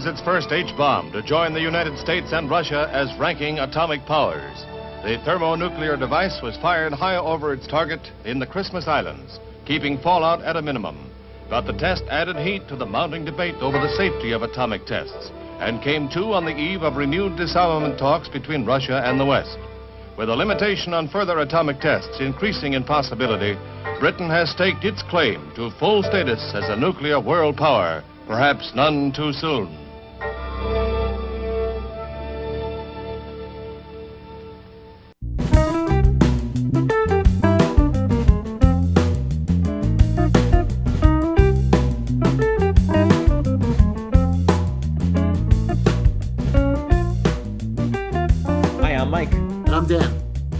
Fires its first H bomb to join the United States and Russia as ranking atomic powers. The thermonuclear device was fired high over its target in the Christmas Islands, keeping fallout at a minimum. But the test added heat to the mounting debate over the safety of atomic tests and came to on the eve of renewed disarmament talks between Russia and the West. With a limitation on further atomic tests increasing in possibility, Britain has staked its claim to full status as a nuclear world power Perhaps none too soon.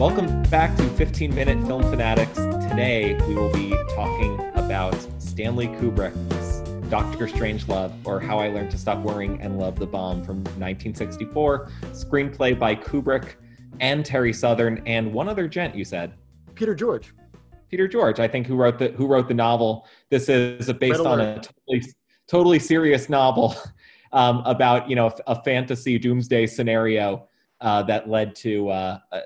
Welcome back to 15 Minute Film Fanatics. Today we will be talking about Stanley Kubrick's Doctor Strangelove or How I Learned to Stop Worrying and Love the Bomb from 1964, screenplay by Kubrick and Terry Southern and one other gent you said. Peter George. Peter George, I think who wrote the who wrote the novel. This is based on a totally totally serious novel um, about you know a, a fantasy doomsday scenario uh, that led to uh, uh,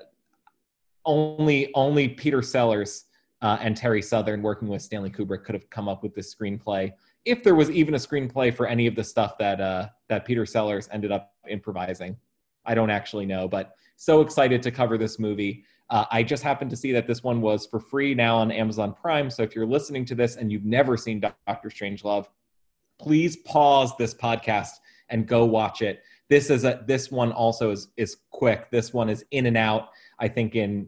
only only Peter Sellers uh, and Terry Southern working with Stanley Kubrick could have come up with this screenplay if there was even a screenplay for any of the stuff that uh, that Peter Sellers ended up improvising. I don't actually know, but so excited to cover this movie. Uh, I just happened to see that this one was for free now on Amazon Prime. So if you're listening to this and you've never seen Doctor Strangelove, please pause this podcast and go watch it. This is a this one also is is quick. This one is in and out. I think in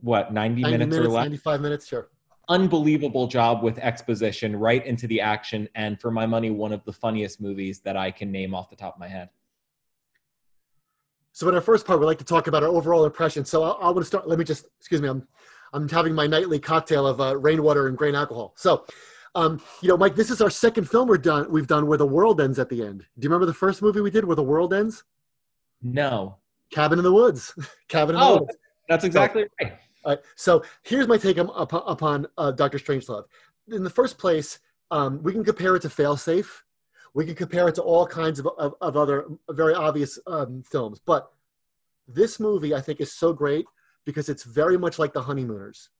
what 90, 90 minutes, minutes, or less. 95 minutes, sure. Unbelievable job with exposition right into the action and for my money one of the funniest movies that i can name off the top of my head. So in our first part we like to talk about our overall impression. So i, I want to start let me just excuse me i'm i'm having my nightly cocktail of uh, rainwater and grain alcohol. So um, you know mike this is our second film we're done we've done where the world ends at the end. Do you remember the first movie we did where the world ends? No cabin in the woods cabin in oh, the woods that's exactly so, right all right. So here's my take upon, upon uh, Doctor Strangelove. In the first place, um, we can compare it to Failsafe. We can compare it to all kinds of, of, of other very obvious um, films. But this movie, I think, is so great because it's very much like The Honeymooners.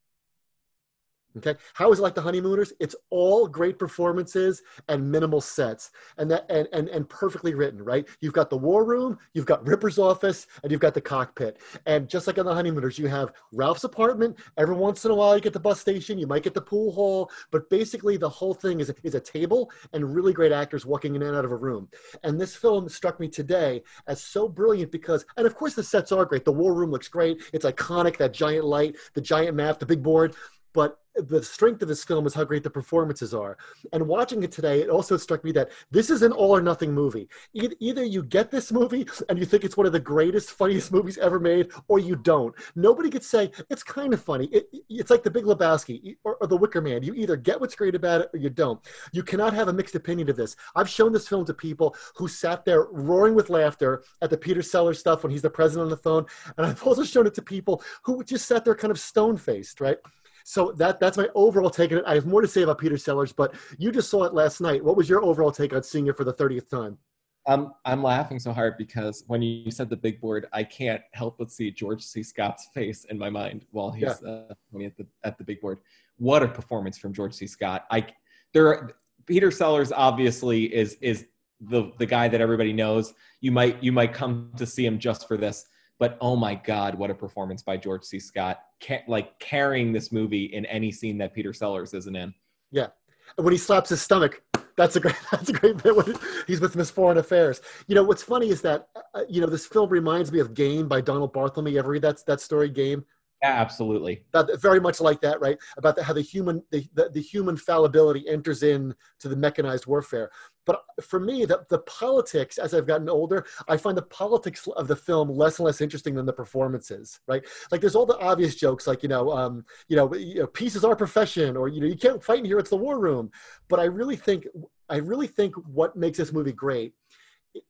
Okay, how is it like the honeymooners? It's all great performances and minimal sets, and that and, and and perfectly written. Right? You've got the war room, you've got Ripper's office, and you've got the cockpit. And just like on the honeymooners, you have Ralph's apartment. Every once in a while, you get the bus station, you might get the pool hall, but basically the whole thing is is a table and really great actors walking in and out of a room. And this film struck me today as so brilliant because, and of course, the sets are great. The war room looks great. It's iconic. That giant light, the giant map, the big board but the strength of this film is how great the performances are. And watching it today, it also struck me that this is an all or nothing movie. Either you get this movie and you think it's one of the greatest, funniest movies ever made, or you don't. Nobody could say it's kind of funny. It, it's like The Big Lebowski or, or The Wicker Man. You either get what's great about it or you don't. You cannot have a mixed opinion of this. I've shown this film to people who sat there roaring with laughter at the Peter Sellers stuff when he's the president on the phone, and I've also shown it to people who just sat there kind of stone faced, right? So that that's my overall take on it. I have more to say about Peter Sellers, but you just saw it last night. What was your overall take on seeing it for the 30th time? Um, I'm laughing so hard because when you said the big board, I can't help but see George C. Scott's face in my mind while he's yeah. uh, at the at the big board. What a performance from George C. Scott! I there Peter Sellers obviously is is the the guy that everybody knows. You might you might come to see him just for this. But oh my God, what a performance by George C. Scott! Ca- like carrying this movie in any scene that Peter Sellers isn't in. Yeah, and when he slaps his stomach, that's a great that's a great bit when he's with Miss Foreign Affairs. You know what's funny is that uh, you know this film reminds me of Game by Donald Barthelme. You ever read that that story Game? Yeah, absolutely. That, very much like that, right? About the, how the human the, the, the human fallibility enters in to the mechanized warfare. But for me, the, the politics, as I've gotten older, I find the politics of the film less and less interesting than the performances, right? Like there's all the obvious jokes, like, you know, um, you know, you know, peace is our profession, or, you know, you can't fight in here, it's the war room. But I really think, I really think what makes this movie great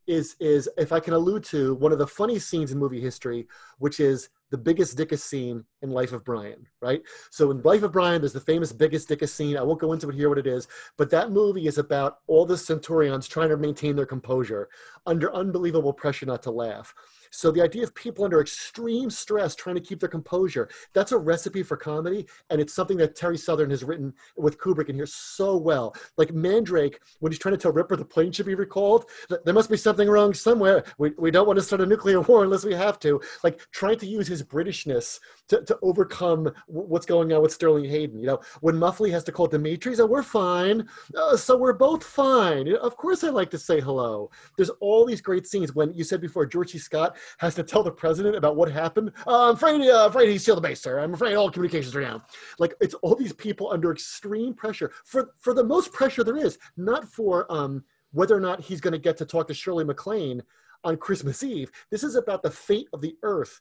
is, is if I can allude to one of the funniest scenes in movie history, which is the Biggus Dickus scene in Life of Brian, right? So in Life of Brian, there's the famous Biggus Dickus scene. I won't go into it here what it is, but that movie is about all the Centurions trying to maintain their composure under unbelievable pressure not to laugh. So the idea of people under extreme stress trying to keep their composure, that's a recipe for comedy. And it's something that Terry Southern has written with Kubrick in here so well. Like Mandrake, when he's trying to tell Ripper the plane should be recalled, there must be something wrong somewhere. We, we don't want to start a nuclear war unless we have to. Like trying to use his Britishness to, to overcome what's going on with Sterling Hayden. You know, when Muffley has to call Dimitri, oh, we're fine. Uh, so we're both fine. Of course I like to say hello. There's all these great scenes when you said before, George Scott has to tell the president about what happened. Uh, I'm afraid, uh, afraid he's still the base, sir. I'm afraid all communications are down. Like it's all these people under extreme pressure for for the most pressure there is, not for um, whether or not he's going to get to talk to Shirley MacLaine on Christmas Eve. This is about the fate of the earth.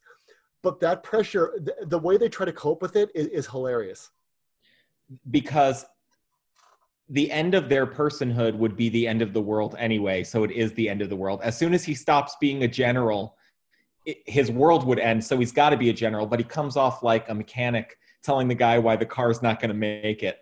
But that pressure, the, the way they try to cope with it is, is hilarious. Because the end of their personhood would be the end of the world anyway. So it is the end of the world. As soon as he stops being a general, his world would end. So he's got to be a general, but he comes off like a mechanic telling the guy why the car's not going to make it.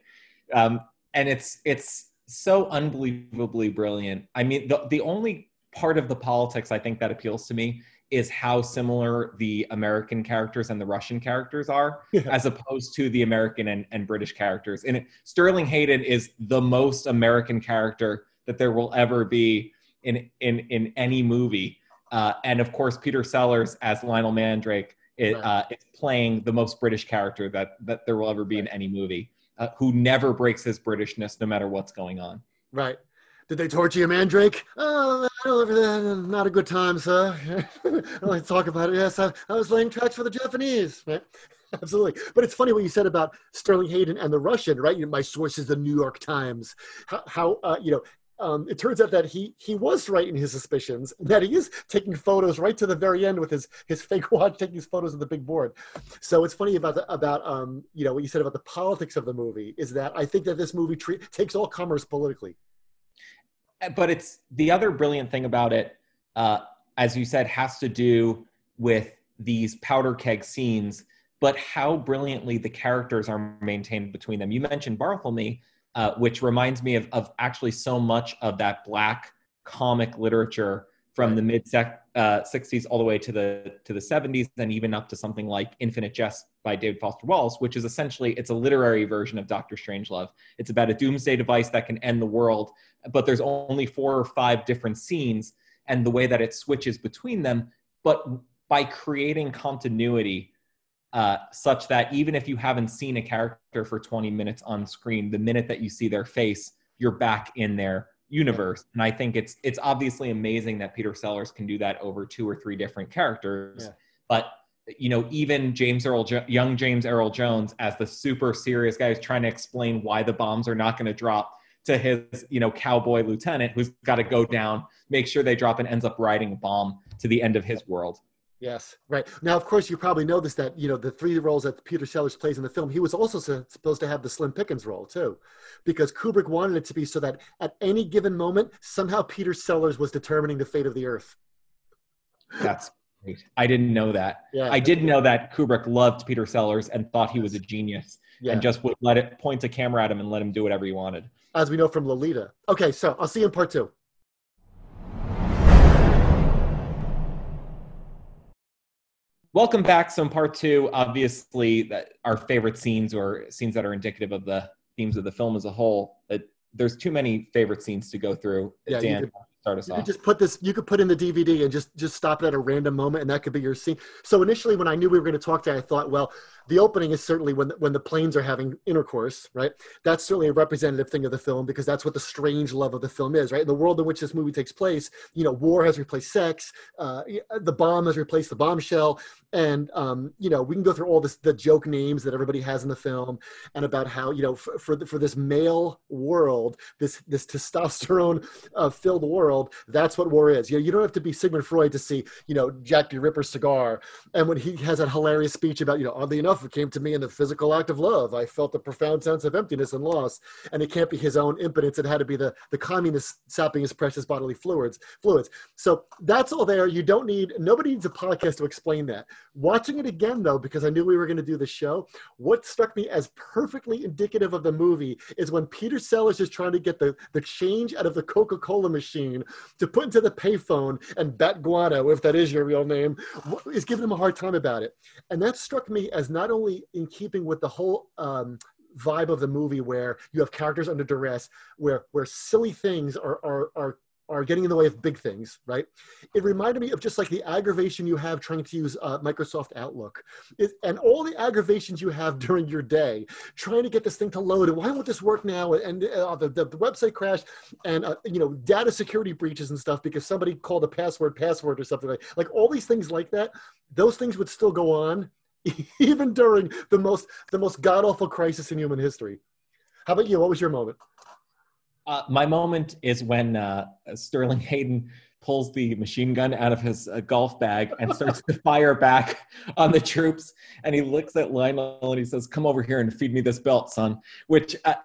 Um, and it's it's so unbelievably brilliant. I mean, the the only part of the politics I think that appeals to me is how similar the American characters and the Russian characters are, yeah. as opposed to the American and, and British characters. And it, Sterling Hayden is the most American character that there will ever be in in in any movie. Uh, and of course, Peter Sellers as Lionel Mandrake right. uh, is playing the most British character that that there will ever be in any movie, uh, who never breaks his Britishness no matter what's going on. Right. Did they torture you, Mandrake? Oh, not a good time, sir. I don't like to talk about it. Yes, I, I was laying tracks for the Japanese. Right? Absolutely. But it's funny what you said about Sterling Hayden and the Russian, right? You know, my source is the New York Times. How, how uh, you know, um, it turns out that he he was right in his suspicions that he is taking photos right to the very end with his his fake watch taking his photos of the big board. So it's funny about the, about um you know what you said about the politics of the movie is that i think that this movie tre- takes all commerce politically. Uh, but it's the other brilliant thing about it uh, as you said has to do with these powder keg scenes but how brilliantly the characters are maintained between them. You mentioned Barthelme uh, which reminds me of, of actually so much of that black comic literature from the mid uh, 60s all the way to the to the 70s and even up to something like infinite jest by david foster wallace which is essentially it's a literary version of dr strangelove. It's about a doomsday device that can end the world but there's only four or five different scenes and the way that it switches between them but by creating continuity uh, such that even if you haven't seen a character for 20 minutes on screen, the minute that you see their face, you're back in their universe. And I think it's it's obviously amazing that Peter Sellers can do that over two or three different characters. Yeah. But you know, even James Earl, jo- young James Earl Jones, as the super serious guy who's trying to explain why the bombs are not going to drop to his, you know, cowboy lieutenant who's got to go down, make sure they drop, and ends up riding a bomb to the end of his world. Yes, right. Now, of course, you probably know this that you know the three roles that Peter Sellers plays in the film. He was also supposed to have the Slim Pickens role too, because Kubrick wanted it to be so that at any given moment, somehow Peter Sellers was determining the fate of the Earth. That's great. I didn't know that. Yeah. I did know that Kubrick loved Peter Sellers and thought he was a genius, yeah. and just would let it point a camera at him and let him do whatever he wanted. As we know from Lolita. Okay, so I'll see you in part two. Welcome back. So in part two, obviously, that our favorite scenes or scenes that are indicative of the themes of the film as a whole. There's too many favorite scenes to go through. Yeah, Dan, start us you off. Could just put this. You could put in the DVD and just just stop it at a random moment, and that could be your scene. So initially, when I knew we were going to talk to, I thought, well, the opening is certainly when the, when the planes are having intercourse, right? That's certainly a representative thing of the film because that's what the strange love of the film is, right? In the world in which this movie takes place, you know, war has replaced sex, uh, the bomb has replaced the bombshell, and um, you know, we can go through all this the joke names that everybody has in the film, and about how you know for for, the, for this male world, this this testosterone uh, filled world, that's what war is. You know, you don't have to be Sigmund Freud to see, you know, Jack the Ripper's cigar, and when he has that hilarious speech about, you know, oddly enough it came to me in the physical act of love. I felt a profound sense of emptiness and loss, and it can't be his own impotence. It had to be the the communist sapping his precious bodily fluids. Fluids. So that's all there. You don't need. Nobody needs a podcast to explain that. Watching it again though, because I knew we were going to do the show, what struck me as perfectly indicative of the movie is when Peter Sellers is trying to get the the change out of the Coca Cola to put into the payphone, and Bat Guano, if that is your real name, is giving him a hard time about it, and that struck me as not only in keeping with the whole um, vibe of the movie where you have characters under duress where where silly things are are are are getting in the way of big things, right? It reminded me of just like the aggravation you have trying to use uh, Microsoft Outlook, it, and all the aggravations you have during your day trying to get this thing to load. And why won't this work now? And uh, the, the, the, website crashed, and uh, you know data security breaches and stuff because somebody called a password password or something like like all these things like that. Those things would still go on even during the most the most god awful crisis in human history. How about you? What was your moment? Uh, my moment is when uh, Sterling Hayden pulls the machine gun out of his uh, golf bag and starts to fire back on the troops. And he looks at Lionel and he says, "Come over here and feed me this belt, son." Which uh,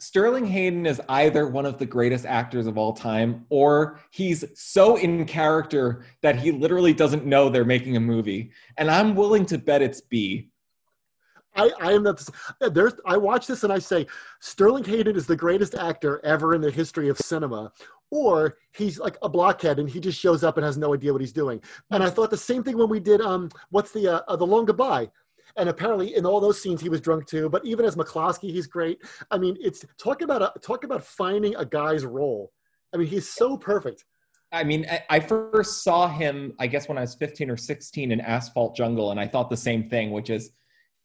Sterling Hayden is either one of the greatest actors of all time, or he's so in character that he literally doesn't know they're making a movie. And I'm willing to bet it's B. I, I am not. There's. I watch this and I say, Sterling Hayden is the greatest actor ever in the history of cinema, or he's like a blockhead and he just shows up and has no idea what he's doing. And I thought the same thing when we did um, what's the uh, uh the Long Goodbye and apparently in all those scenes he was drunk too. But even as McCluskey, he's great. I mean, it's talk about a, talk about finding a guy's role. I mean, he's so perfect. I mean, I, first saw him, I guess, when I was 15 or 16 in Asphalt Jungle, and I thought the same thing, which is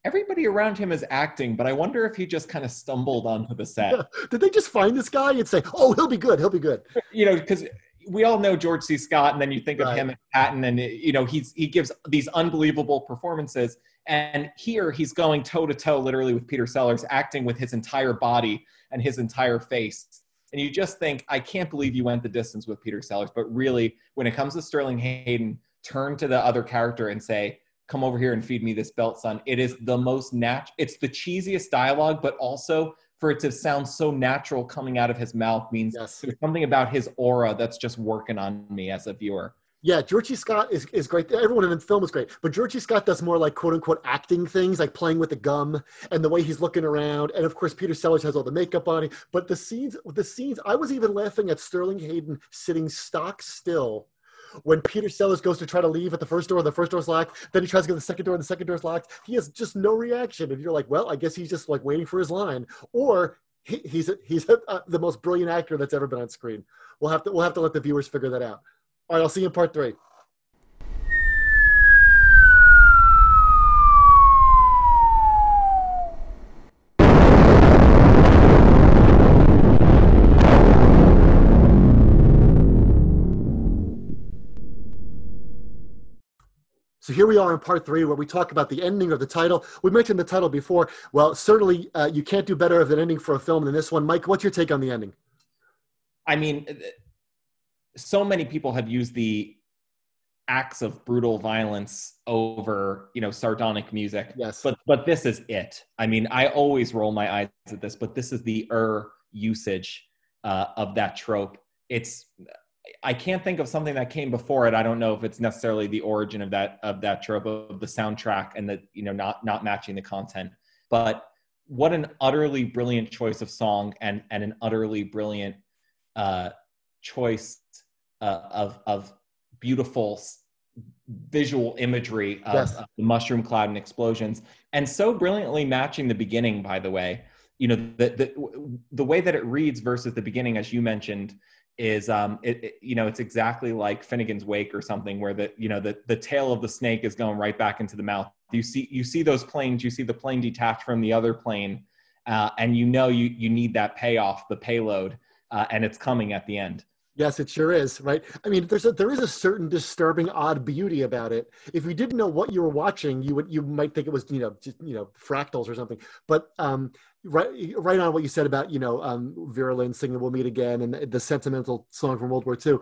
everybody around him is acting, but I wonder if he just kind of stumbled onto the set. Yeah. Did they just find this guy and say, "Oh, he'll be good. He'll be good"? You know, because we all know George C. Scott, and then you think of him and Patton, and you know, he's he gives these unbelievable performances. And here he's going toe to toe, literally, with Peter Sellers, acting with his entire body and his entire face. And you just think, I can't believe you went the distance with Peter Sellers. But really, when it comes to Sterling Hayden, turn to the other character and say, Come over here and feed me this belt, son. It is the most natural, it's the cheesiest dialogue, but also for it to sound so natural coming out of his mouth means yes. there's something about his aura that's just working on me as a viewer. Yeah, George C. Scott is, is great. Everyone in the film is great, but George C. Scott does more like quote unquote acting things, like playing with the gum and the way he's looking around. And of course, Peter Sellers has all the makeup on him. But the scenes, the scenes, I was even laughing at Sterling Hayden sitting stock still when Peter Sellers goes to try to leave at the first door, the first door's locked. Then he tries to go to the second door, and the second door's locked. He has just no reaction, and you're like, well, I guess he's just like waiting for his line, or he, he's he's a, uh, the most brilliant actor that's ever been on screen. We'll have to we'll have to let the viewers figure that out. All right, I'll see you in part three. Here we are in part three where we talk about the ending of the title. We mentioned the title before. Well, certainly uh, you can't do better of an ending for a film than this one. Mike, what's your take on the ending? I mean, so many people have used the acts of brutal violence over you know sardonic music yes but but this is it i mean i always roll my eyes at this but this is the er usage uh, of that trope it's i can't think of something that came before it. I don't know if it's necessarily the origin of that of that trope of the soundtrack and the you know not not matching the content. But what an utterly brilliant choice of song and and an utterly brilliant uh choice uh, of of beautiful visual imagery of, yes. of, the mushroom cloud and explosions. And so brilliantly matching the beginning by the way. You know the the, the way that it reads versus the beginning as you mentioned is um it, it, you know it's exactly like finnegan's wake or something where the you know the the tail of the snake is going right back into the mouth. You see you see those planes you see the plane detached from the other plane uh, and you know you you need that payoff the payload uh, and it's coming at the end Yes, it sure is, right? I mean, there's a, there is a certain disturbing, odd beauty about it. If you didn't know what you were watching, you would you might think it was you know just you know fractals or something. But um, right right on what you said about you know um, Vera Lynn singing "We'll Meet Again" and the, sentimental song from World War II.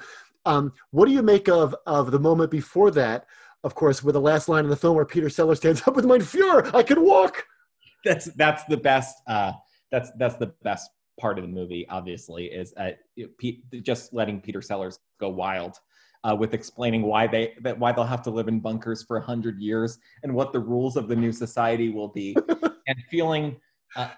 Um, what do you make of of the moment before that? Of course, with the last line in the film where Peter Sellers stands up with "Mein Fuhrer, I can walk." That's that's the best. Uh, that's that's the best part of the movie, obviously, is uh, just letting Peter Sellers go wild uh, with explaining why they that why they'll have to live in bunkers for a hundred years and what the rules of the new society will be, and feeling. Uh,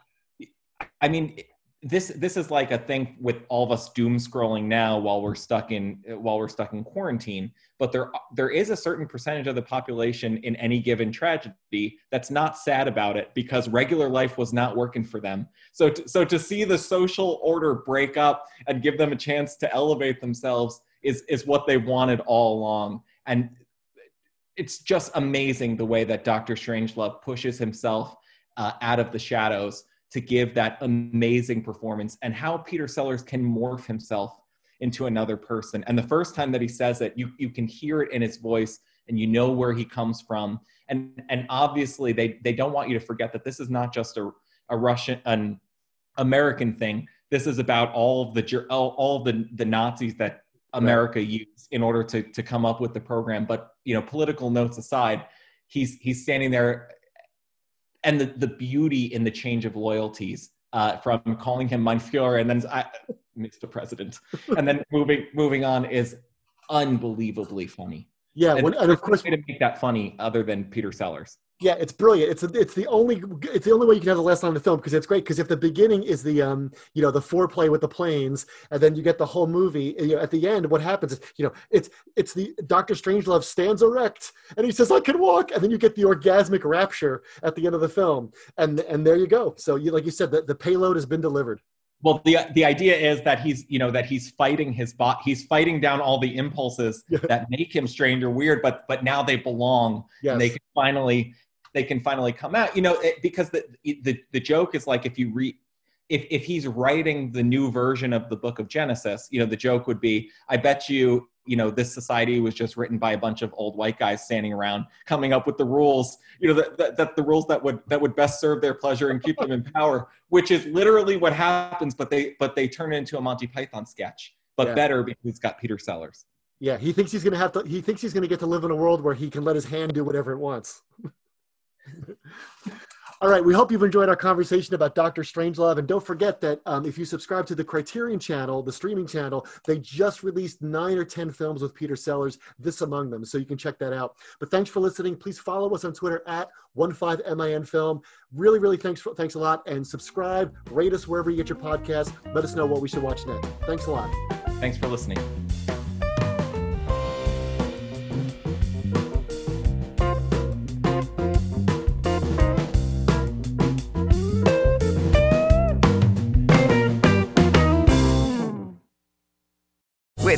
I mean, this this is like a thing with all of us doom scrolling now while we're stuck in while we're stuck in quarantine but there there is a certain percentage of the population in any given tragedy that's not sad about it because regular life was not working for them so to, so to see the social order break up and give them a chance to elevate themselves is is what they wanted all along and it's just amazing the way that Dr. Strangelove pushes himself uh, out of the shadows to give that amazing performance and how Peter Sellers can morph himself into another person. And the first time that he says it, you, you can hear it in his voice and you know where he comes from. And, and obviously they, they don't want you to forget that this is not just a, a Russian, an American thing. This is about all of the, all, all the, the Nazis that America right. used in order to, to come up with the program. But, you know, political notes aside, he's, he's standing there and the, the beauty in the change of loyalties uh, from calling him Führer and then I, Mr. President, and then moving moving on is unbelievably funny. Yeah, when, and, of course, way to make that funny other than Peter Sellers. Yeah, it's brilliant. It's it's the only it's the only way you can have the last line of the film because it's great. Because if the beginning is the um you know the foreplay with the planes, and then you get the whole movie, you know, at the end, what happens is you know it's it's the Doctor Strangelove stands erect and he says I can walk, and then you get the orgasmic rapture at the end of the film, and and there you go. So you like you said, the, the payload has been delivered. Well, the the idea is that he's you know that he's fighting his bot, he's fighting down all the impulses yeah. that make him strange or weird, but but now they belong, yes. and they can finally they can finally come out. You know, it, because the, the the joke is like if you read if if he's writing the new version of the book of Genesis, you know, the joke would be, I bet you, you know, this society was just written by a bunch of old white guys standing around coming up with the rules, you know, that, that, that the rules that would that would best serve their pleasure and keep them in power, which is literally what happens, but they but they turn it into a Monty Python sketch, but yeah. better because it's got Peter Sellers. Yeah, he thinks he's gonna have to. He thinks he's gonna get to live in a world where he can let his hand do whatever it wants. All right, we hope you've enjoyed our conversation about Doctor Strangelove. And don't forget that um, if you subscribe to the Criterion channel, the streaming channel, they just released nine or 10 films with Peter Sellers, this among them. So you can check that out. But thanks for listening. Please follow us on Twitter at 15MINFilm. Really, really thanks, for, thanks a lot. And subscribe, rate us wherever you get your podcast. Let us know what we should watch next. Thanks a lot. Thanks for listening.